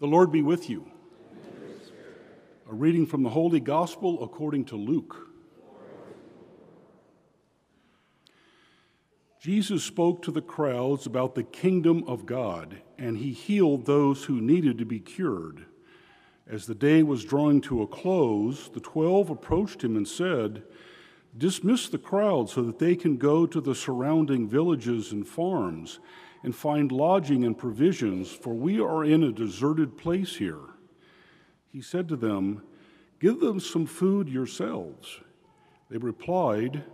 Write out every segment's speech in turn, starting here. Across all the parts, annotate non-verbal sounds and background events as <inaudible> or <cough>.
The Lord be with you. A reading from the Holy Gospel according to Luke. Jesus spoke to the crowds about the kingdom of God, and he healed those who needed to be cured. As the day was drawing to a close, the twelve approached him and said, Dismiss the crowd so that they can go to the surrounding villages and farms and find lodging and provisions, for we are in a deserted place here. He said to them, Give them some food yourselves. They replied,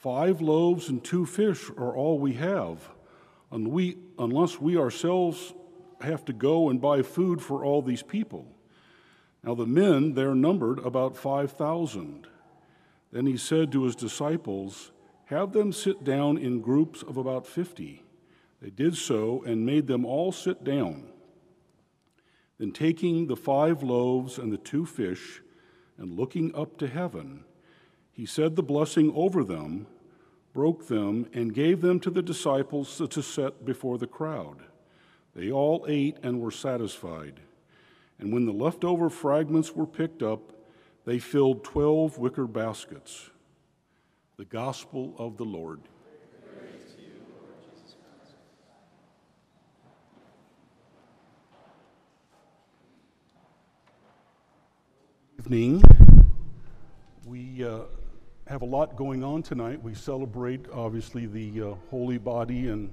Five loaves and two fish are all we have, unless we ourselves have to go and buy food for all these people. Now the men there numbered about 5,000. Then he said to his disciples, Have them sit down in groups of about 50. They did so and made them all sit down. Then, taking the five loaves and the two fish, and looking up to heaven, he said the blessing over them, broke them, and gave them to the disciples to set before the crowd. They all ate and were satisfied. And when the leftover fragments were picked up, they filled 12 wicker baskets. The Gospel of the Lord. Evening. We uh, have a lot going on tonight. We celebrate, obviously, the uh, holy body and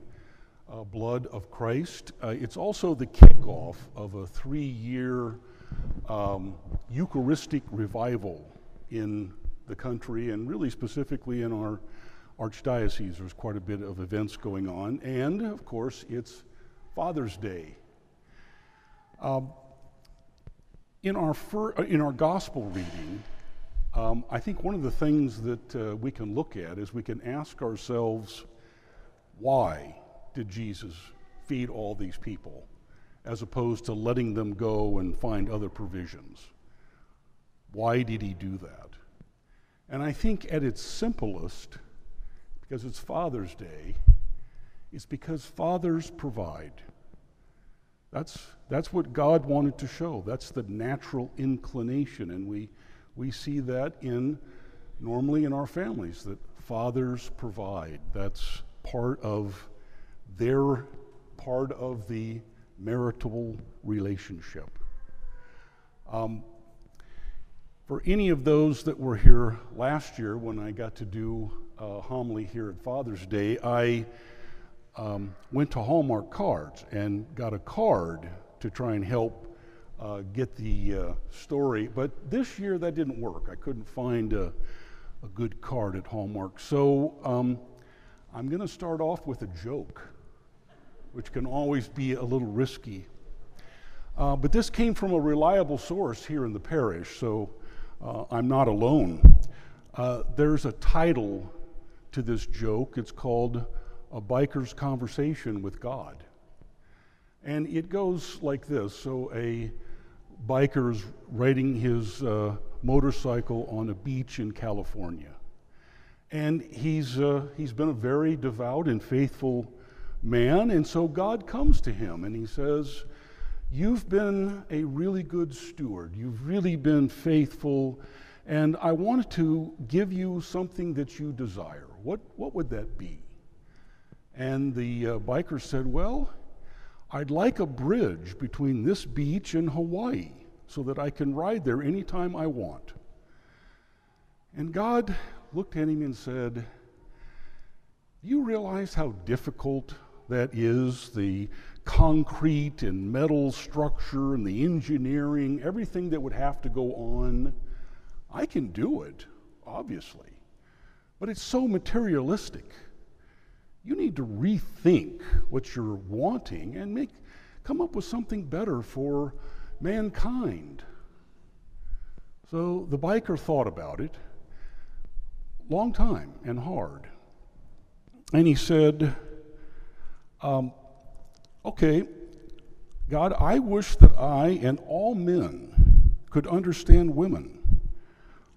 uh, blood of Christ. Uh, it's also the kickoff of a three year um, Eucharistic revival in the country and really specifically in our archdiocese. There's quite a bit of events going on. And, of course, it's Father's Day. Um, in our, fir- uh, in our gospel reading, um, I think one of the things that uh, we can look at is we can ask ourselves, why did Jesus feed all these people, as opposed to letting them go and find other provisions? Why did he do that? And I think at its simplest, because it's Father's Day, is because fathers provide. That's, that's what God wanted to show. That's the natural inclination. And we, we see that in normally in our families that fathers provide. That's part of their part of the marital relationship. Um, for any of those that were here last year when I got to do a homily here at Father's Day, I um, went to Hallmark Cards and got a card to try and help uh, get the uh, story. But this year that didn't work. I couldn't find a, a good card at Hallmark. So um, I'm going to start off with a joke, which can always be a little risky. Uh, but this came from a reliable source here in the parish, so uh, I'm not alone. Uh, there's a title to this joke. It's called a biker's conversation with God. And it goes like this so a biker's riding his uh, motorcycle on a beach in California. And he's, uh, he's been a very devout and faithful man, and so God comes to him and he says, You've been a really good steward. You've really been faithful, and I wanted to give you something that you desire. What, what would that be? And the uh, biker said, Well, I'd like a bridge between this beach and Hawaii so that I can ride there anytime I want. And God looked at him and said, Do you realize how difficult that is? The concrete and metal structure and the engineering, everything that would have to go on. I can do it, obviously, but it's so materialistic need to rethink what you're wanting and make, come up with something better for mankind. So the biker thought about it long time and hard. And he said, um, Okay, God, I wish that I and all men could understand women.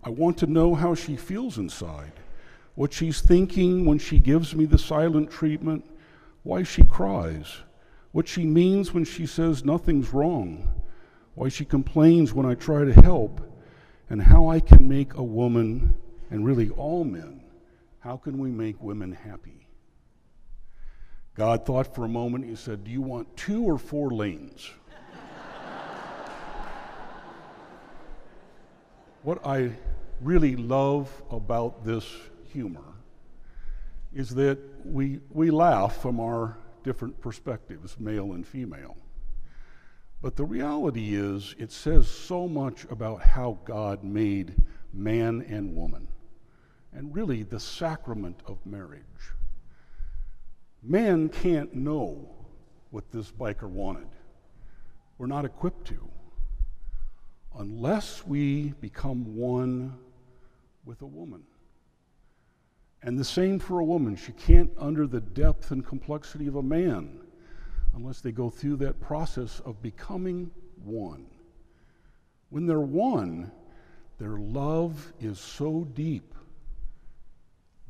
I want to know how she feels inside what she's thinking when she gives me the silent treatment, why she cries, what she means when she says nothing's wrong, why she complains when I try to help, and how I can make a woman, and really all men, how can we make women happy? God thought for a moment, He said, Do you want two or four lanes? <laughs> what I really love about this humor is that we, we laugh from our different perspectives, male and female. But the reality is, it says so much about how God made man and woman, and really the sacrament of marriage. Man can't know what this biker wanted. We're not equipped to unless we become one with a woman. And the same for a woman. She can't, under the depth and complexity of a man, unless they go through that process of becoming one. When they're one, their love is so deep.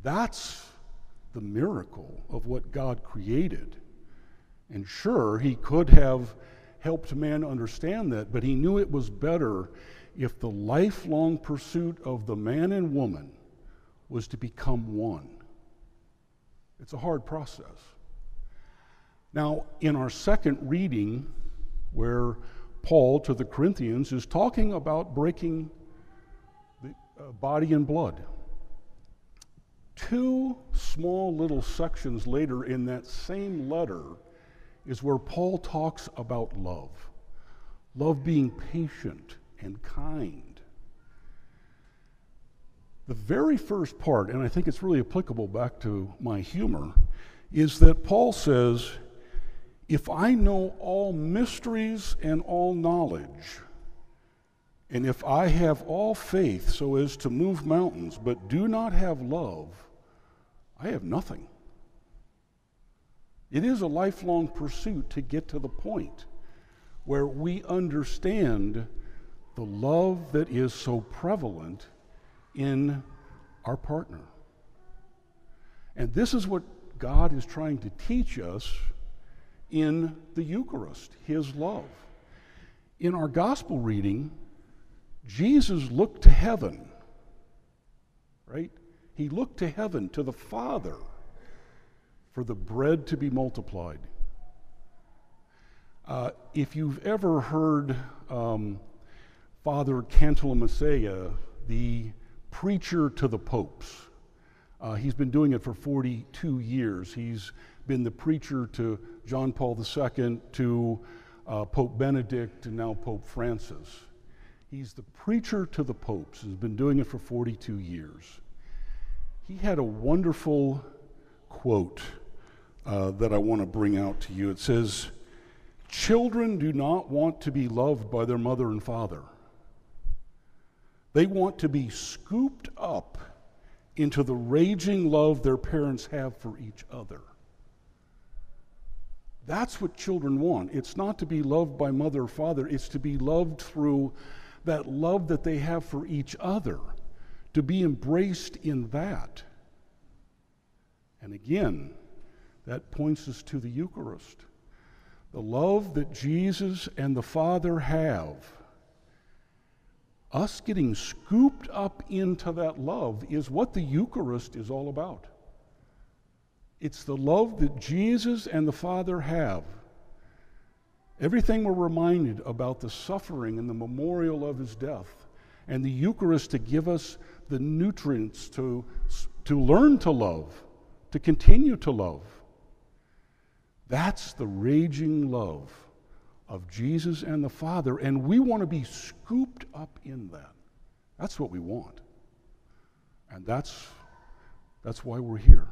That's the miracle of what God created. And sure, He could have helped man understand that, but he knew it was better if the lifelong pursuit of the man and woman was to become one. It's a hard process. Now, in our second reading, where Paul to the Corinthians is talking about breaking the uh, body and blood. Two small little sections later in that same letter, is where Paul talks about love. Love being patient and kind. The very first part, and I think it's really applicable back to my humor, is that Paul says, If I know all mysteries and all knowledge, and if I have all faith so as to move mountains, but do not have love, I have nothing. It is a lifelong pursuit to get to the point where we understand the love that is so prevalent in our partner. And this is what God is trying to teach us in the Eucharist, His love. In our gospel reading, Jesus looked to heaven, right? He looked to heaven, to the Father for the bread to be multiplied. Uh, if you've ever heard um, Father Cantalamessa, the preacher to the popes, uh, he's been doing it for 42 years. He's been the preacher to John Paul II, to uh, Pope Benedict, and now Pope Francis. He's the preacher to the popes, He's been doing it for 42 years. He had a wonderful quote uh, that I want to bring out to you. It says, Children do not want to be loved by their mother and father. They want to be scooped up into the raging love their parents have for each other. That's what children want. It's not to be loved by mother or father, it's to be loved through that love that they have for each other, to be embraced in that. And again, that points us to the Eucharist. The love that Jesus and the Father have, us getting scooped up into that love is what the Eucharist is all about. It's the love that Jesus and the Father have. Everything we're reminded about the suffering and the memorial of his death, and the Eucharist to give us the nutrients to, to learn to love, to continue to love. That's the raging love of Jesus and the Father, and we want to be scooped up in that. That's what we want. And that's, that's why we're here.